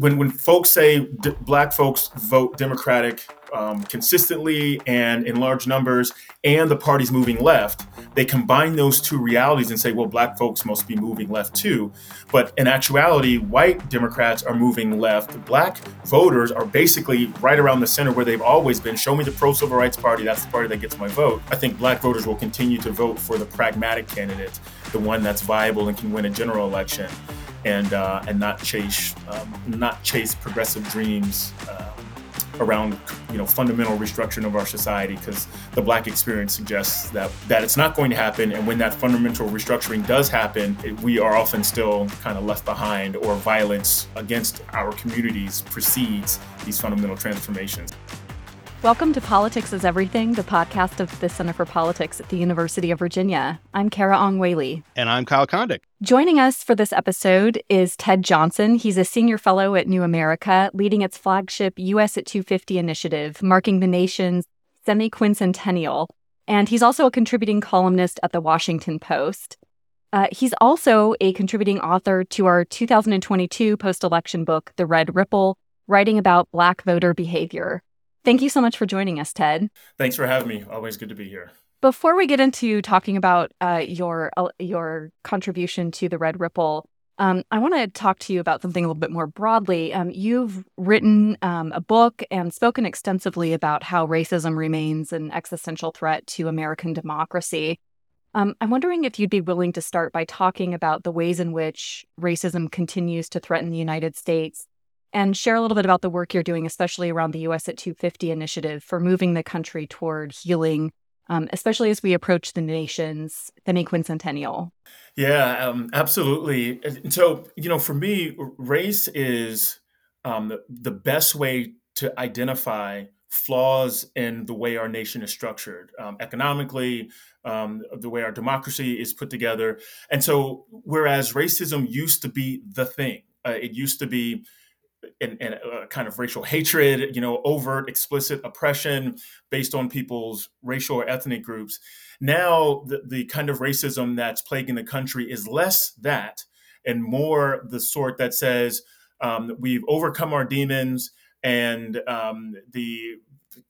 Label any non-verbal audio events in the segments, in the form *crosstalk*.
when when folks say d- black folks vote Democratic um, consistently and in large numbers, and the party's moving left, they combine those two realities and say, well, black folks must be moving left too. But in actuality, white Democrats are moving left. Black voters are basically right around the center where they've always been. Show me the pro civil rights party, that's the party that gets my vote. I think black voters will continue to vote for the pragmatic candidate, the one that's viable and can win a general election. And, uh, and not chase um, not chase progressive dreams uh, around you know fundamental restructuring of our society because the black experience suggests that that it's not going to happen. And when that fundamental restructuring does happen it, we are often still kind of left behind or violence against our communities precedes these fundamental transformations Welcome to Politics is Everything, the podcast of the Center for Politics at the University of Virginia. I'm Carah Ong Whaley. And I'm Kyle Kondik. Joining us for this episode is Ted Johnson. He's a senior fellow at New America, leading its flagship US at 250 initiative, marking the nation's semi-quincentennial. And he's also a contributing columnist at the Washington Post. Uh, he's also a contributing author to our 2022 post election book, The Red Ripple, writing about Black voter behavior. Thank you so much for joining us, Ted. Thanks for having me. Always good to be here. Before we get into talking about uh, your uh, your contribution to the Red Ripple, um, I want to talk to you about something a little bit more broadly. Um, you've written um, a book and spoken extensively about how racism remains an existential threat to American democracy. Um, I'm wondering if you'd be willing to start by talking about the ways in which racism continues to threaten the United States and share a little bit about the work you're doing, especially around the US at 250 initiative for moving the country toward healing, um, especially as we approach the nation's semi-quincentennial. Yeah, um, absolutely. So, you know, for me, race is um, the, the best way to identify flaws in the way our nation is structured um, economically, um, the way our democracy is put together. And so, whereas racism used to be the thing, uh, it used to be and, and kind of racial hatred, you know, overt, explicit oppression based on people's racial or ethnic groups. Now, the, the kind of racism that's plaguing the country is less that and more the sort that says um, we've overcome our demons and um, the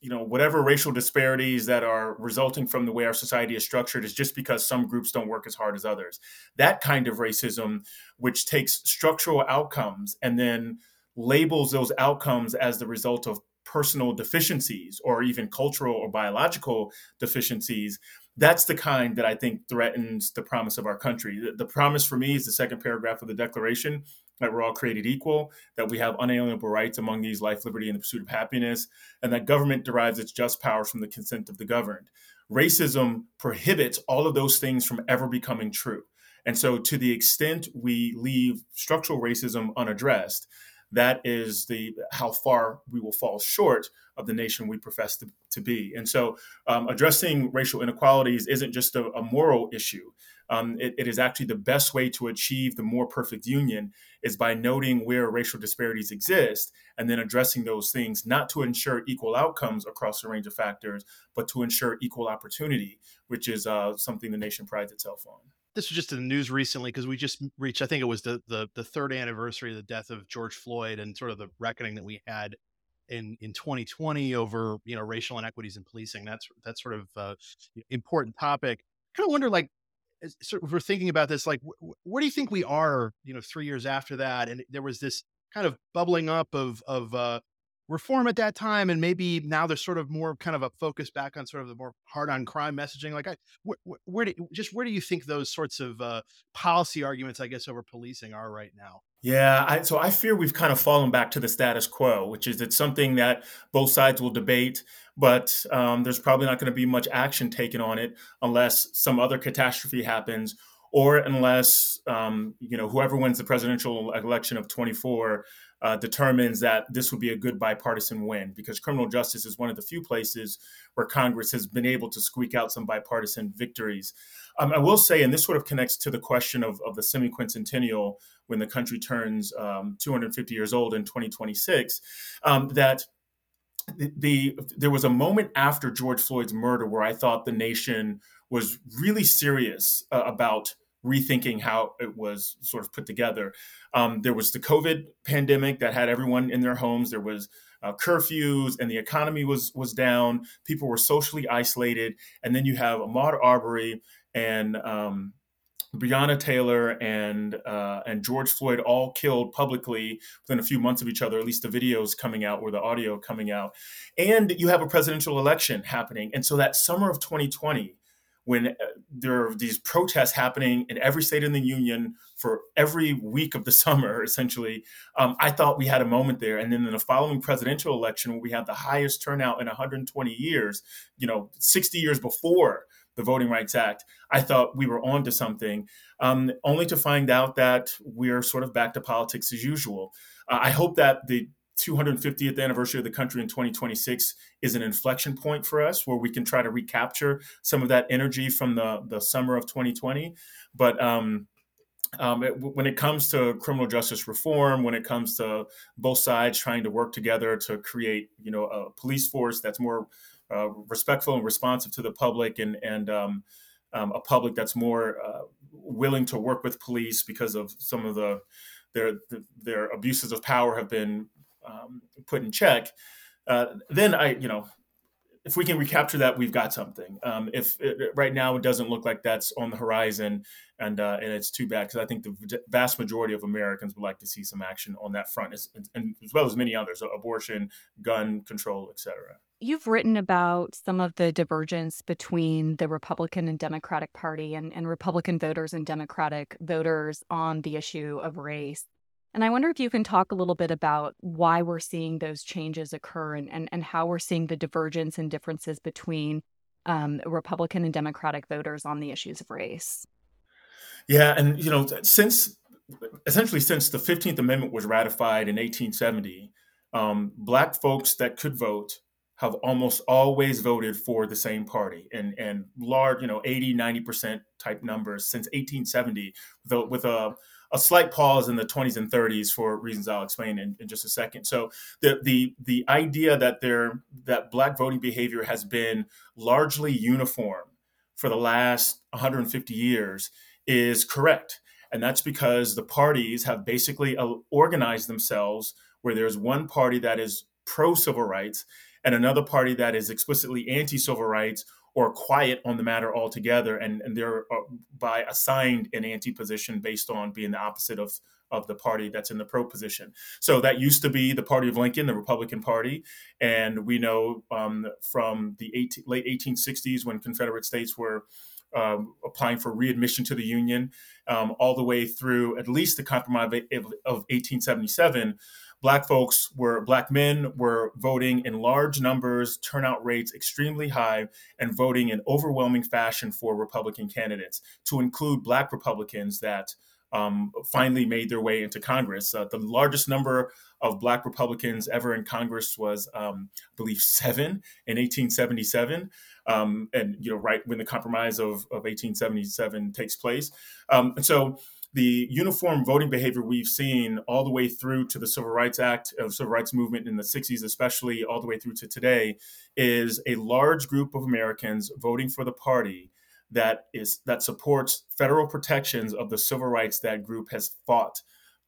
you know whatever racial disparities that are resulting from the way our society is structured is just because some groups don't work as hard as others that kind of racism which takes structural outcomes and then labels those outcomes as the result of personal deficiencies or even cultural or biological deficiencies, that's the kind that I think threatens the promise of our country. The, the, promise for me is the second paragraph of the Declaration that we're all created equal, that we have unalienable rights among these life, liberty, and the pursuit of happiness, and that government derives its just powers from the consent of the governed. Racism prohibits all of those things from ever becoming true. And so, to the extent we leave structural racism unaddressed, that is the how far we will fall short of the nation we profess to, to be. And so, um, addressing racial inequalities isn't just a, a moral issue. Um, it, it is actually the best way to achieve the more perfect union is by noting where racial disparities exist and then addressing those things, not to ensure equal outcomes across a range of factors, but to ensure equal opportunity, which is uh, something the nation prides itself on this was just in the news recently because we just reached, I think it was the, the the third anniversary of the death of George Floyd and sort of the reckoning that we had in in 2020 over you know racial inequities in policing. That's that's sort of uh, important topic. Kind of wonder like. Sort of we're thinking about this, like, wh- where do you think we are? You know, three years after that, and there was this kind of bubbling up of of uh, reform at that time and maybe now there's sort of more kind of a focus back on sort of the more hard on crime messaging like I, where, where do just where do you think those sorts of uh, policy arguments i guess over policing are right now? Yeah, I, so I fear we've kind of fallen back to the status quo, which is it's something that both sides will debate, but um, there's probably not going to be much action taken on it unless some other catastrophe happens, or unless um, you know whoever wins the presidential election of 24 uh, determines that this would be a good bipartisan win because criminal justice is one of the few places where Congress has been able to squeak out some bipartisan victories. Um, I will say, and this sort of connects to the question of, of the semi-quincentennial when the country turns um, 250 years old in 2026, um, that the, the there was a moment after George Floyd's murder where I thought the nation was really serious uh, about rethinking how it was sort of put together. Um, there was the COVID pandemic that had everyone in their homes. There was uh, curfews, and the economy was was down. People were socially isolated, and then you have Ahmaud Arbery and um, Breonna Taylor and uh, and George Floyd all killed publicly within a few months of each other. At least the videos coming out or the audio coming out, and you have a presidential election happening. And so that summer of 2020, when uh, there are these protests happening in every state in the union for every week of the *laughs* summer, essentially, um, I thought we had a moment there. And then in the following presidential election, where we had the highest turnout in 120 years, you know, 60 years before the Voting Rights Act, I thought we were on to something, um, only to find out that we're sort of back to politics as usual. Uh, I hope that the 250th anniversary of the country in 2026 is an inflection point for us where we can try to recapture some of that energy from the, the summer of 2020. But um, um, it, when it comes to criminal justice reform, when it comes to both sides trying to work together to create, you know, a police force that's more uh, respectful and responsive to the public and and um, um, a public that's more uh, willing to work with police because of some of the their their abuses of power have been um, put in check. Uh, then I, you know, if we can recapture that, we've got something. Um, if it, right now it doesn't look like that's on the horizon, and uh, and it's too bad because I think the vast majority of Americans would like to see some action on that front, as, and as well as many others: abortion, gun control, etc. You've written about some of the divergence between the Republican and Democratic Party and, and Republican voters and Democratic voters on the issue of race. And I wonder if you can talk a little bit about why we're seeing those changes occur and, and, and how we're seeing the divergence and differences between um, Republican and Democratic voters on the issues of race. Yeah, and you know, since essentially since the Fifteenth Amendment was ratified in 1870, um, black folks that could vote have almost always voted for the same party and and large, you know, 80, 90% type numbers since 1870 with a, with a a slight pause in the 20s and 30s for reasons I'll explain in, in just a second. So the the the idea that there that black voting behavior has been largely uniform for the last 150 years is correct. And that's because the parties have basically uh, organized themselves where there's one party that is pro civil rights and another party that is explicitly anti civil rights or quiet on the matter altogether, and, and they're uh, by assigned an anti position based on being the opposite of of the party that's in the pro position. So that used to be the party of Lincoln, the Republican Party, and we know um, from the 18, late 1860s when Confederate states were um, applying for readmission to the Union, um, all the way through at least the Compromise of, of 1877 black folks were black men were voting in large numbers turnout rates extremely high and voting in overwhelming fashion for republican candidates to include black republicans that um, finally made their way into congress. Uh, the largest number of black republicans ever in congress was um, i believe seven in 1877 um, and you know right when the compromise of, of 1877 takes place. Um, and so the uniform voting behavior we've seen all the way through to the Civil Rights Act, of Civil Rights Movement in the 60s, especially all the way through to today, is a large group of Americans voting for the party that is that supports federal protections of the civil rights that group has fought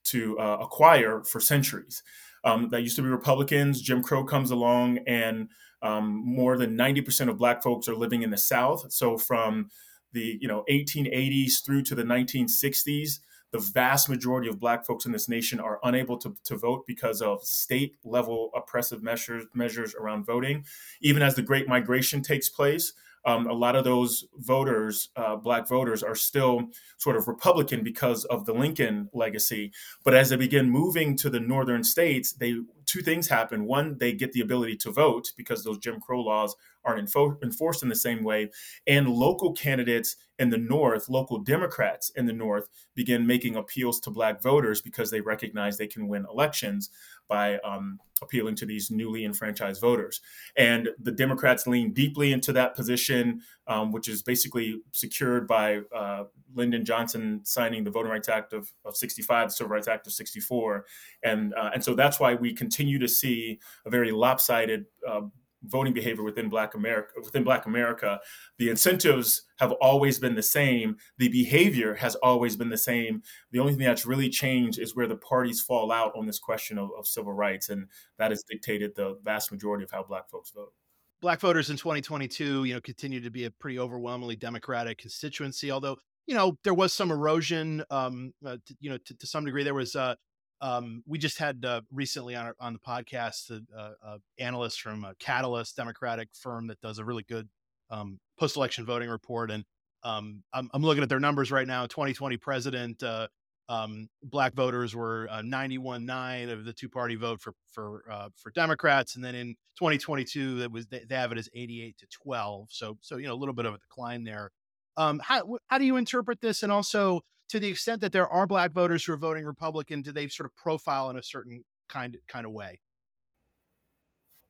to uh, acquire for centuries. Um, that used to be Republicans. Jim Crow comes along, and um, more than 90% of Black folks are living in the South. So from the you know 1880s through to the 1960s the vast majority of black folks in this nation are unable to, to vote because of state level oppressive measures measures around voting even as the great migration takes place um, a lot of those voters, uh, black voters, are still sort of Republican because of the Lincoln legacy. But as they begin moving to the northern states, they two things happen. One, they get the ability to vote because those Jim Crow laws aren't info- enforced in the same way. And local candidates in the North, local Democrats in the North, begin making appeals to Black voters because they recognize they can win elections by um, appealing to these newly enfranchised voters. And the Democrats lean deeply into that position, um, which is basically secured by uh, Lyndon Johnson signing the Voting Rights Act of, of 65, the Civil Rights Act of 64. And, uh, and so that's why we continue to see a very lopsided uh, voting behavior within Black America. Within Black America, the incentives have always been the same. The behavior has always been the same. The only thing that's really changed is where the parties fall out on this question of, of civil rights, and that has dictated the vast majority of how Black folks vote. Black voters in 2022, you know, continue to be a pretty overwhelmingly Democratic constituency. Although, you know, there was some erosion. Um, uh, you know, to, to, some degree, there was. Uh, um, we just had uh, recently on our, on the podcast an uh, uh, analyst from a Catalist Democratic firm that does a really good um, post election voting report, and um, I'm, I'm, looking at their numbers right now. 2020 president, uh, um, black voters were uh, 91.9 of the two party vote for for uh, for Democrats, and then in 2022 that was they, they have it as 88 to 12. So so you know a little bit of a decline there. Um, how how do you interpret this, and also to the extent that there are black voters who are voting Republican, do they sort of profile in a certain kind kind of way?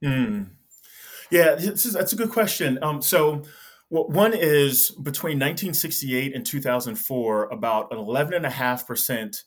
Mm. Yeah, is, that's a good question. Um, so, well, one is between 1968 and 2004, about 11.5%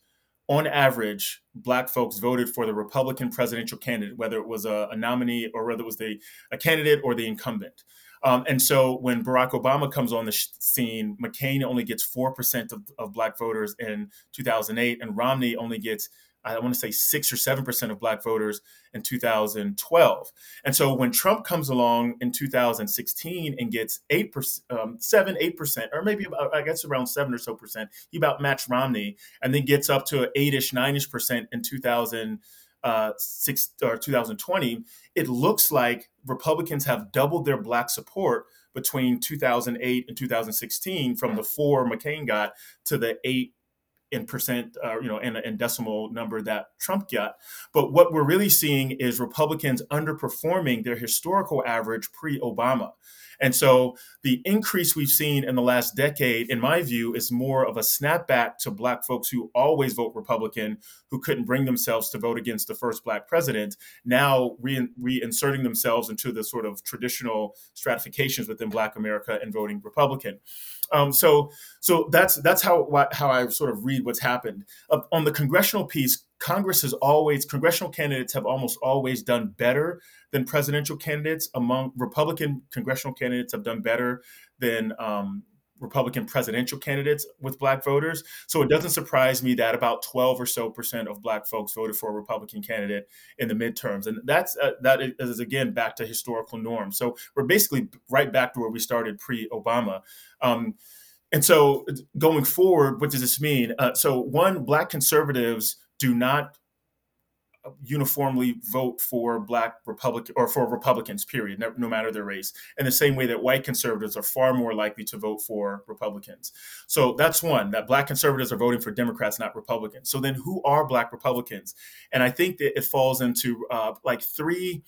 on average, black folks voted for the Republican presidential candidate, whether it was a, a nominee or whether it was the, a candidate or the incumbent. Um, and so when Barack Obama comes on the scene, McCain only gets 4% of, of black voters in 2008, and Romney only gets I want to say six or seven percent of black voters in 2012. And so when Trump comes along in 2016 and gets eight percent, um, seven, eight percent, or maybe about, I guess around seven or so percent, he about matched Romney, and then gets up to eight-ish, nine-ish percent in 2000 uh, six or 2020, it looks like Republicans have doubled their black support between 2008 and 2016 from the four McCain got to the eight in percent, uh, you know, and, and decimal number that Trump got. But what we're really seeing is Republicans underperforming their historical average pre-Obama. And so the increase we've seen in the last decade, in my view, is more of a snapback to Black folks who always vote Republican, who couldn't bring themselves to vote against the first Black president, now re- reinserting themselves into the sort of traditional stratifications within Black America and voting Republican. Um, so, so that's that's how how I sort of read what's happened uh, on the congressional piece. Congress has always congressional candidates have almost always done better than presidential candidates. Among Republican congressional candidates have done better than um, Republican presidential candidates with black voters. So it doesn't surprise me that about 12 or so percent of black folks voted for a Republican candidate in the midterms. And that's uh, that is again back to historical norms. So we're basically right back to where we started pre-Obama. Um, and so going forward, what does this mean? Uh, so one, black conservatives do not uniformly vote for black republican or for republicans period no, no, matter their race in the same way that white conservatives are far more likely to vote for republicans. So that's one that black conservatives are voting for democrats not republicans. So then who are black republicans? And i think that it falls into uh, like three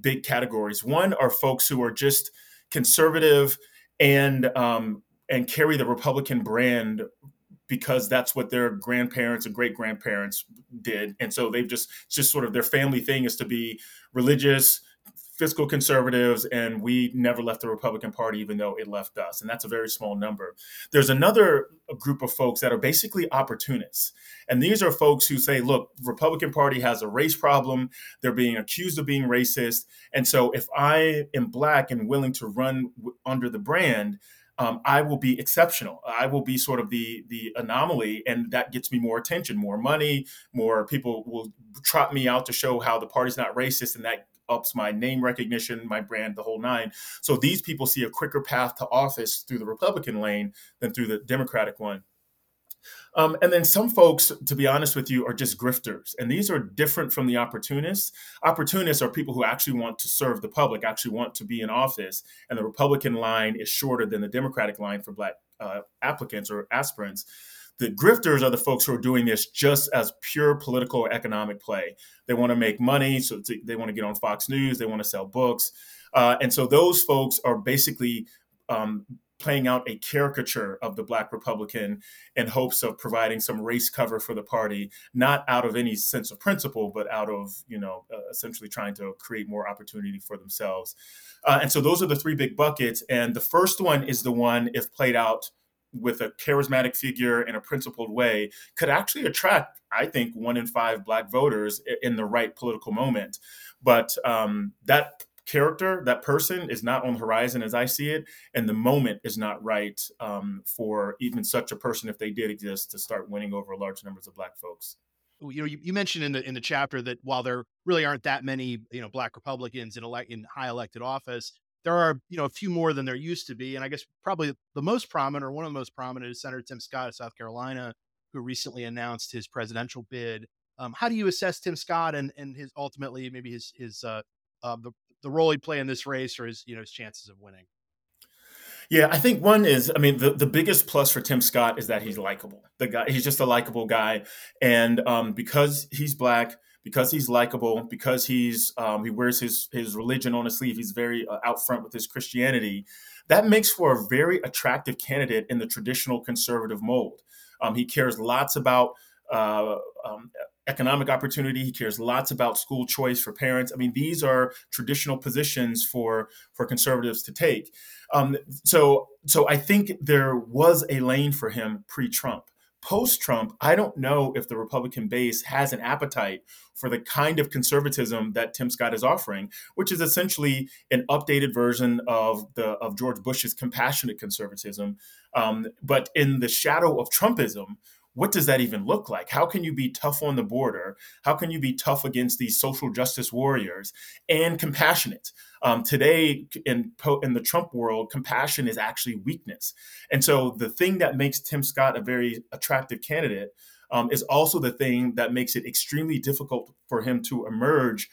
big categories. One are folks who are just conservative and um, and carry the republican brand because that's what their grandparents and great grandparents did. And so they've just, just sort of their family thing is to be religious, fiscal conservatives, and we never left the Republican Party, even though it left us. And that's a very small number. There's another group of folks that are basically opportunists. And these are folks who say, look, Republican Party has a race problem. They're being accused of being racist. And so if I am black and willing to run under the brand, um, I will be exceptional. I will be sort of the the anomaly, and that gets me more attention, more money, more people will trot me out to show how the party's not racist, and that ups my name recognition, my brand, the whole nine. So these people see a quicker path to office through the Republican lane than through the Democratic one. Um, and then some folks, to be honest with you, are just grifters. And these are different from the opportunists. Opportunists are people who actually want to serve the public, actually want to be in office. And the Republican line is shorter than the Democratic line for Black uh, applicants or aspirants. The grifters are the folks who are doing this just as pure political or economic play. They want to make money, so to, they want to get on Fox News, they want to sell books. Uh, and so those folks are basically um, playing out a caricature of the black republican in hopes of providing some race cover for the party not out of any sense of principle but out of you know uh, essentially trying to create more opportunity for themselves. Uh, and so those are the three big buckets. And the first one is the one if played out with a charismatic figure in a principled way could actually attract i think one in five black voters in the right political moment. But um, that character, that person, is not on the horizon as I see it, and the moment is not right um, for even such a person, if they did exist, to start winning over large numbers of Black folks. You know, you, you mentioned in the in the chapter that while there really aren't that many, you know, Black Republicans in elect in high elected office, there are you know a few more than there used to be, and I guess probably the most prominent or one of the most prominent is Senator Tim Scott of South Carolina, who recently announced his presidential bid. Um, how do you assess Tim Scott and and his ultimately maybe his his uh, uh, the the role he'd play in this race or his you know his chances of winning? Yeah, I think one is, I mean, the, the biggest plus for Tim Scott is that he's likable. The guy, he's just a likable guy, and um, because he's black, because he's likable, because he's um, he wears his his religion on his sleeve, he's very uh, out front with his Christianity. That makes for a very attractive candidate in the traditional conservative mold. Um, he cares lots about uh, um, economic opportunity. He cares lots about school choice for parents. I mean, these are traditional positions for for conservatives to take. Um, so, so I think there was a lane for him pre-Trump. Post-Trump, I don't know if the Republican base has an appetite for the kind of conservatism that Tim Scott is offering, which is essentially an updated version of the of George Bush's compassionate conservatism, um, but in the shadow of Trumpism, what does that even look like? How can you be tough on the border? How can you be tough against these social justice warriors and compassionate? Um, today, in, in the Trump world, compassion is actually weakness. And so the thing that makes Tim Scott a very attractive candidate um, is also the thing that makes it extremely difficult for him to emerge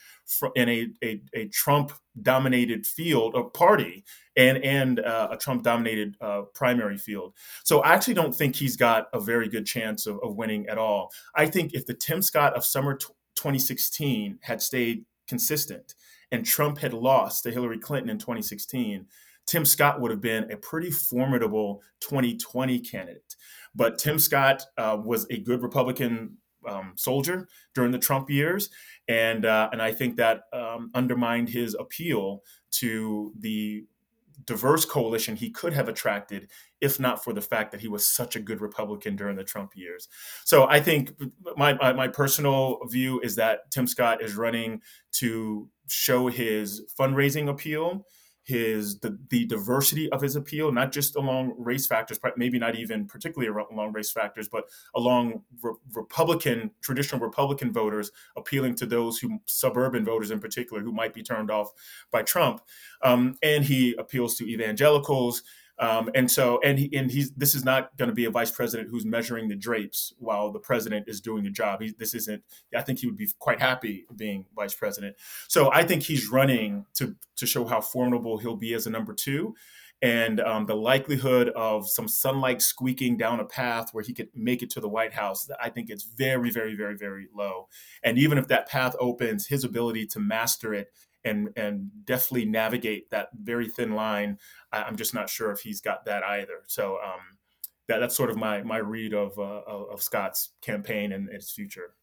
in a, a, a Trump dominated field or party and and uh, a Trump dominated uh, primary field. So I actually don't think he's got a very good chance of, of winning at all. I think if the Tim Scott of summer t- 2016 had stayed consistent and Trump had lost to Hillary Clinton in 2016, Tim Scott would have been a pretty formidable 2020 candidate. But Tim Scott uh, was a good Republican um, soldier during the Trump years, and uh, and I think that um, undermined his appeal to the diverse coalition he could have attracted if not for the fact that he was such a good Republican during the Trump years. So I think my, my, my personal view is that Tim Scott is running to show his fundraising appeal his the, the diversity of his appeal, not just along race factors, maybe not even particularly along race factors, but along re- Republican traditional Republican voters, appealing to those who suburban voters in particular who might be turned off by Trump, um, and he appeals to evangelicals. Um, and so, and he, and he's this is not going to be a vice president who's measuring the drapes while the president is doing the job. He, this isn't. I think he would be quite happy being vice president. So I think he's running to to show how formidable he'll be as a number two, and um, the likelihood of some sunlight squeaking down a path where he could make it to the White House, I think it's very, very, very, very low. And even if that path opens, his ability to master it and and definitely navigate that very thin line. I, am just not sure if he's got that either. So um, that that's sort of my my read of uh, of Scott's campaign and its future.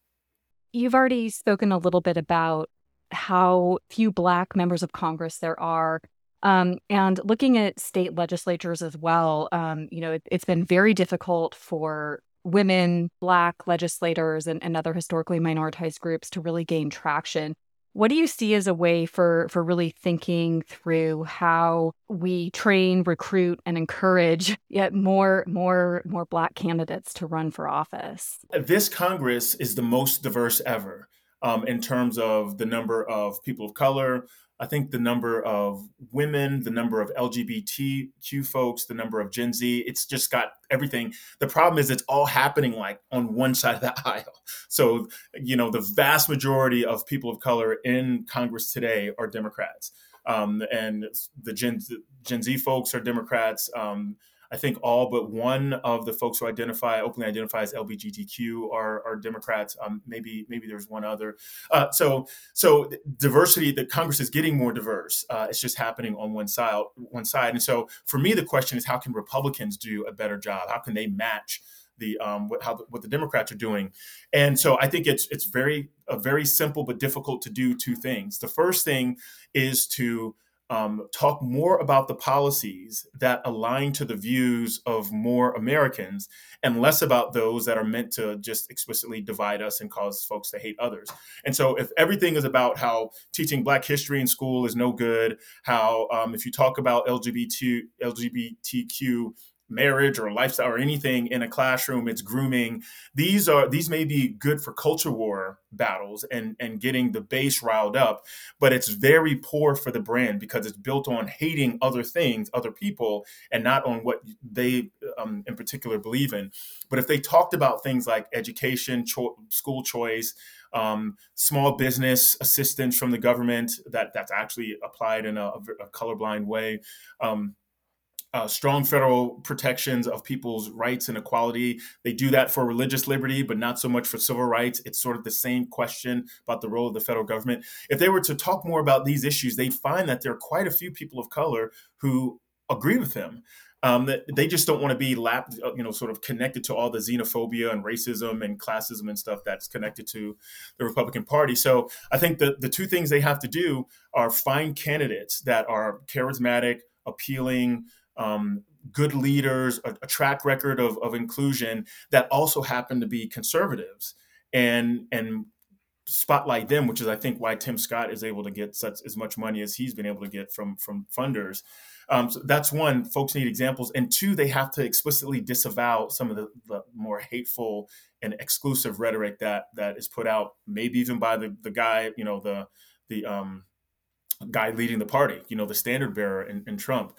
You've already spoken a little bit about how few Black members of Congress there are. Um, and looking at state legislatures as well, um, you know, it, it's been very difficult for women, Black legislators, and, and other historically minoritized groups to really gain traction. What do you see as a way for for really thinking through how we train, recruit, and encourage *laughs* yet more more more black candidates to run for office? This Congress is the most diverse ever um, in terms of the number of people of color, I think the number of women, the number of LGBTQ folks, the number of Gen Z, it's just got everything. The problem is it's all happening like on one side of the *laughs* aisle. So, you know, the vast majority of people of color in Congress today are Democrats. Um, and the Gen, Gen Z folks are Democrats. Um, I think all but one of the folks who identify openly identify as LGBTQ are, are Democrats. Um, maybe maybe there's one other. Uh, so so diversity. The Congress is getting more diverse. Uh, it's just happening on one side. One side. And so for me, the question is how can Republicans do a better job? How can they match? the um, what, how what the Democrats are doing, and so I think it's it's very a very simple but difficult to do two things. The first thing is to um, talk more about the policies that align to the views of more Americans and less about those that are meant to just explicitly divide us and cause folks to hate others. And so, if everything is about how teaching Black history in school is no good, how um, if you talk about LGBT, LGBTQ marriage or lifestyle or anything in a classroom it's grooming. These are these may be good for culture war battles and and getting the base riled up but it's very poor for the brand because it's built on hating other things other people and not on what they um, in particular believe in. But if they talked about things like education cho- school choice um, small business assistance from the government that that's actually applied in a, a colorblind way um, uh, strong federal protections of people's rights and equality. They do that for religious liberty, but not so much for civil rights. It's sort of the same question about the role of the federal government. If they were to talk more about these issues, they'd find that there are quite a few people of color who agree with them. Um, that they just don't want to be lap, uh, you know, sort of connected to all the xenophobia and racism and classism and stuff that's connected to the Republican Party. So I think the the two things they have to do are find candidates that are charismatic, appealing, um, good leaders, a, a track record of, of inclusion that also happen to be conservatives, and and spotlight them, which is I think why Tim Scott is able to get such as much money as he's been able to get from from funders. Um, so that's one. Folks need examples, and two, they have to explicitly disavow some of the, the, more hateful and exclusive rhetoric that that is put out, maybe even by the the guy, you know, the the um, guy leading the party, you know, the standard bearer in, in Trump.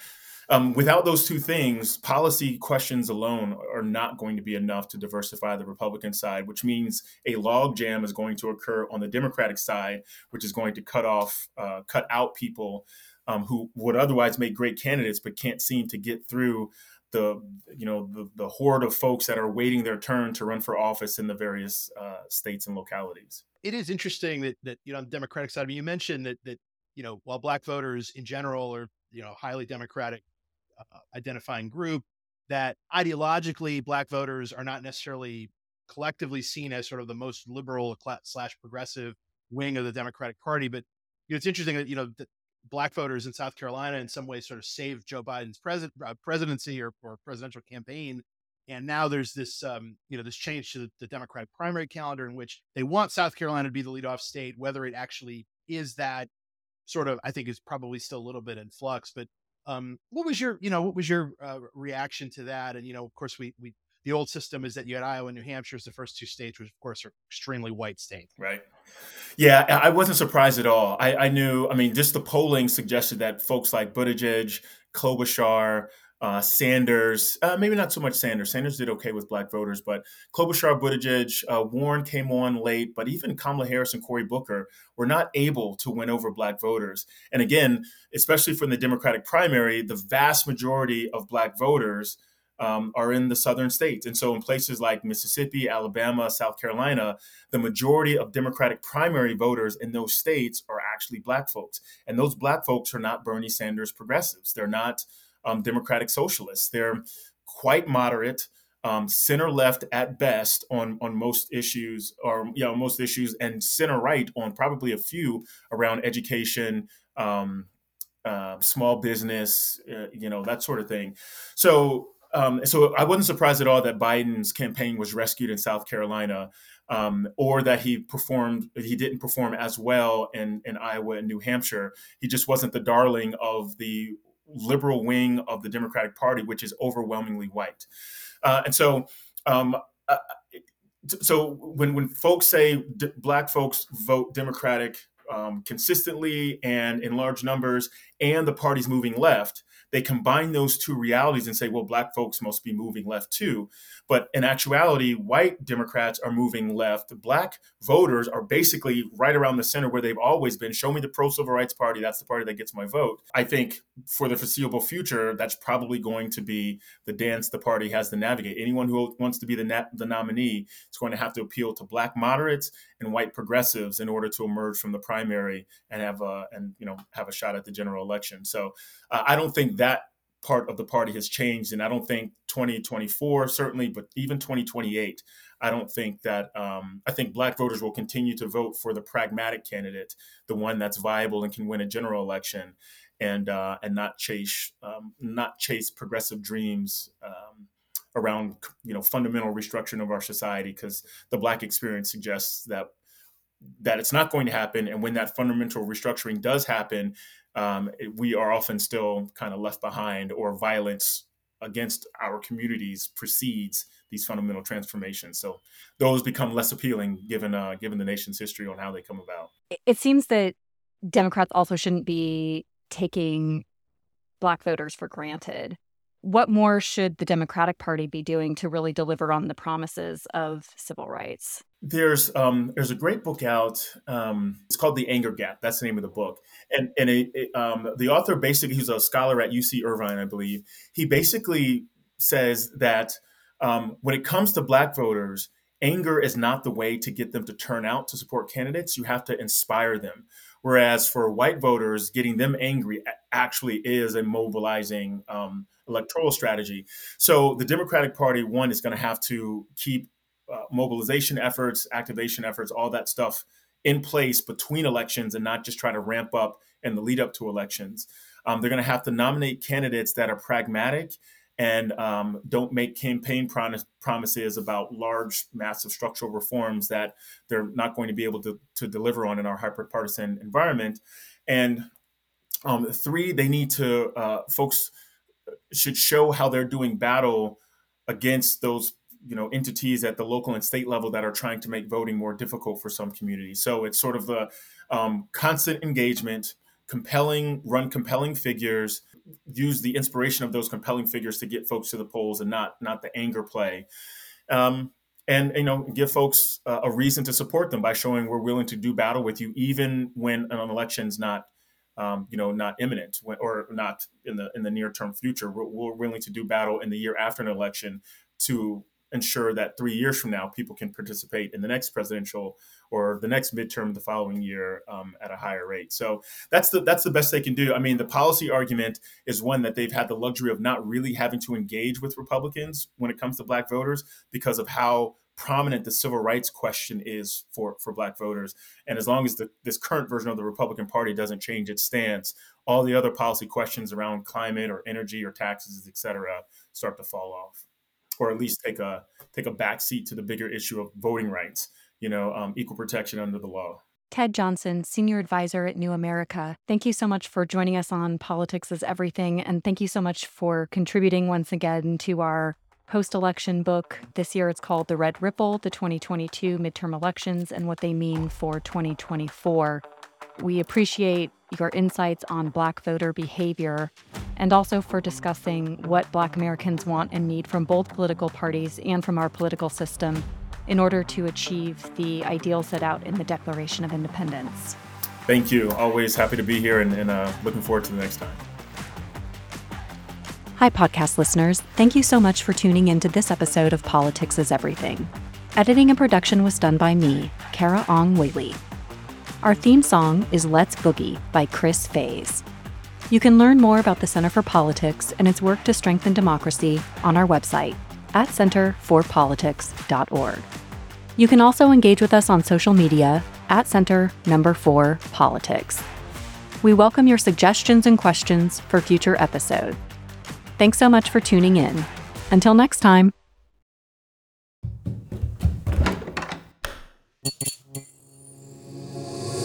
Um, without those two things, policy questions alone are not going to be enough to diversify the Republican side, which means a logjam is going to occur on the Democratic side, which is going to cut off, uh, cut out people um, who would otherwise make great candidates but can't seem to get through the you know the, the horde of folks that are waiting their turn to run for office in the various uh, states and localities. It is interesting that that you know on the Democratic side, I mean, you mentioned that that you know while Black voters in general are you know highly Democratic identifying group that ideologically black voters are not necessarily collectively seen as sort of the most liberal slash progressive wing of the Democratic Party. But you know, it's interesting that you know that black voters in South Carolina in some ways sort of saved Joe Biden's president uh, presidency or, or, presidential campaign. And now there's this, um, you know, this change to the, the, Democratic primary calendar in which they want South Carolina to be the leadoff state. Whether it actually is that, sort of, I think is probably still a little bit in flux. But um, what was your, you know, what was your uh, reaction to that? And you know, of course, we we the old system is that you had Iowa and New Hampshire as the first two states, which of course are extremely white states. Right. Yeah, I wasn't surprised at all. I, I knew. I mean, just the polling suggested that folks like Buttigieg, Klobuchar, uh, Sanders, uh, maybe not so much Sanders. Sanders did okay with black voters, but Klobuchar, Buttigieg, uh, Warren came on late, but even Kamala Harris and Cory Booker were not able to win over black voters. And again, especially from the Democratic primary, the vast majority of black voters um, are in the southern states. And so in places like Mississippi, Alabama, South Carolina, the majority of Democratic primary voters in those states are actually black folks. And those black folks are not Bernie Sanders progressives. They're not um, democratic socialists. They're quite moderate, um, center left at best on on most issues, or you know most issues, and center right on probably a few around education. Um, uh, small business, uh, you know that sort of thing. So, um, so I wasn't surprised at all that Biden's campaign was rescued in South Carolina, um, or that he performed he didn't perform as well in, in Iowa and New Hampshire. He just wasn't the darling of the liberal wing of the Democratic Party, which is overwhelmingly white. Uh, and so, um, uh, so when when folks say d- black folks vote Democratic um, consistently and in large numbers, and the party's moving left, they combine those two realities and say, well, black folks must be moving left too. But in actuality, white Democrats are moving left. Black voters are basically right around the center where they've always been. Show me the pro civil rights party. That's the party that gets my vote. I think for the foreseeable future, that's probably going to be the dance the party has to navigate. Anyone who wants to be the, na- the nominee is going to have to appeal to black moderates and white progressives in order to emerge from the primary and have a and you know have a shot at the general election. So uh, I don't think that part of the party has changed, and I don't think 2024 certainly, but even 2028. I don't think that um, I think black voters will continue to vote for the pragmatic candidate, the one that's viable and can win a general election. and uh, and not chase um, not chase progressive dreams um, around you know fundamental restructuring of our society because the black experience suggests that that it's not going to happen and when that fundamental restructuring does happen um, we are often still kind of left behind or violence against our communities precedes these fundamental transformations. So those become less appealing given uh, given the nation's history on how they come about. It seems that democrats also shouldn't be taking black voters for granted what more should the Democratic Party be doing to really deliver on the promises of civil rights? There's um, there's a great book out. Um, it's called The Anger Gap. That's the name of the book. And and it, it, um, the author basically, he's a scholar at UC Irvine, I believe. He basically says that um, when it comes to Black voters, anger is not the way to get them to turn out to support candidates. You have to inspire them. Whereas for white voters, getting them angry actually is a mobilizing um, electoral strategy. So the Democratic Party, one, is going to have to keep uh, mobilization efforts, activation efforts, all that stuff in place between elections and not just try to ramp up in the lead up to elections. Um, they're going to have to nominate candidates that are pragmatic and um, don't make campaign prom- promises about large, massive structural reforms that they're not going to be able to, to deliver on in our hyperpartisan environment. And um, three, they need to, uh, folks should show how they're doing battle against those you know entities at the local and state level that are trying to make voting more difficult for some communities. So it's sort of the um, constant engagement, compelling, run compelling figures, use the inspiration of those compelling figures to get folks to the polls, and not not the anger play. Um, and you know, give folks uh, a reason to support them by showing we're willing to do battle with you, even when an election's not um, you know, not imminent or not in the in the near term future. We're, we're, willing to do battle in the year after an election to ensure that three years from now people can participate in the next presidential or the next midterm the following year um, at a higher rate. So that's the that's the best they can do. I mean, the policy argument is one that they've had the luxury of not really having to engage with Republicans when it comes to Black voters because of how prominent the civil rights question is for, for black voters. And as long as the, this current version of the Republican Party doesn't change its stance, all the other policy questions around climate or energy or taxes, et cetera, start to fall off, or at least take a take a back seat to the bigger issue of voting rights, you know, um, equal protection under the law. Ted Johnson, Senior Advisor at New America. Thank you so much for joining us on Politics is Everything. And thank you so much for contributing once again to our post election book. This year it's called The Red Ripple The 2022 Midterm Elections and What They Mean for 2024. We appreciate your insights on Black voter behavior and also for discussing what Black Americans want and need from both political parties and from our political system in order to achieve the ideals set out in the Declaration of Independence. Thank you. Always happy to be here and, and uh, looking forward to the next time. Hi, podcast listeners. Thank you so much for tuning in to this episode of Politics is Everything. Editing and production was done by me, Carah Ong Whaley. Our theme song is Let's Boogie by Chris Faze. You can learn more about the Center for Politics and its work to strengthen democracy on our website at centerforpolitics.org. You can also engage with us on social media at Center Number 4 Politics. We welcome your suggestions and questions for future episodes. Thanks so much for tuning in. Until next time.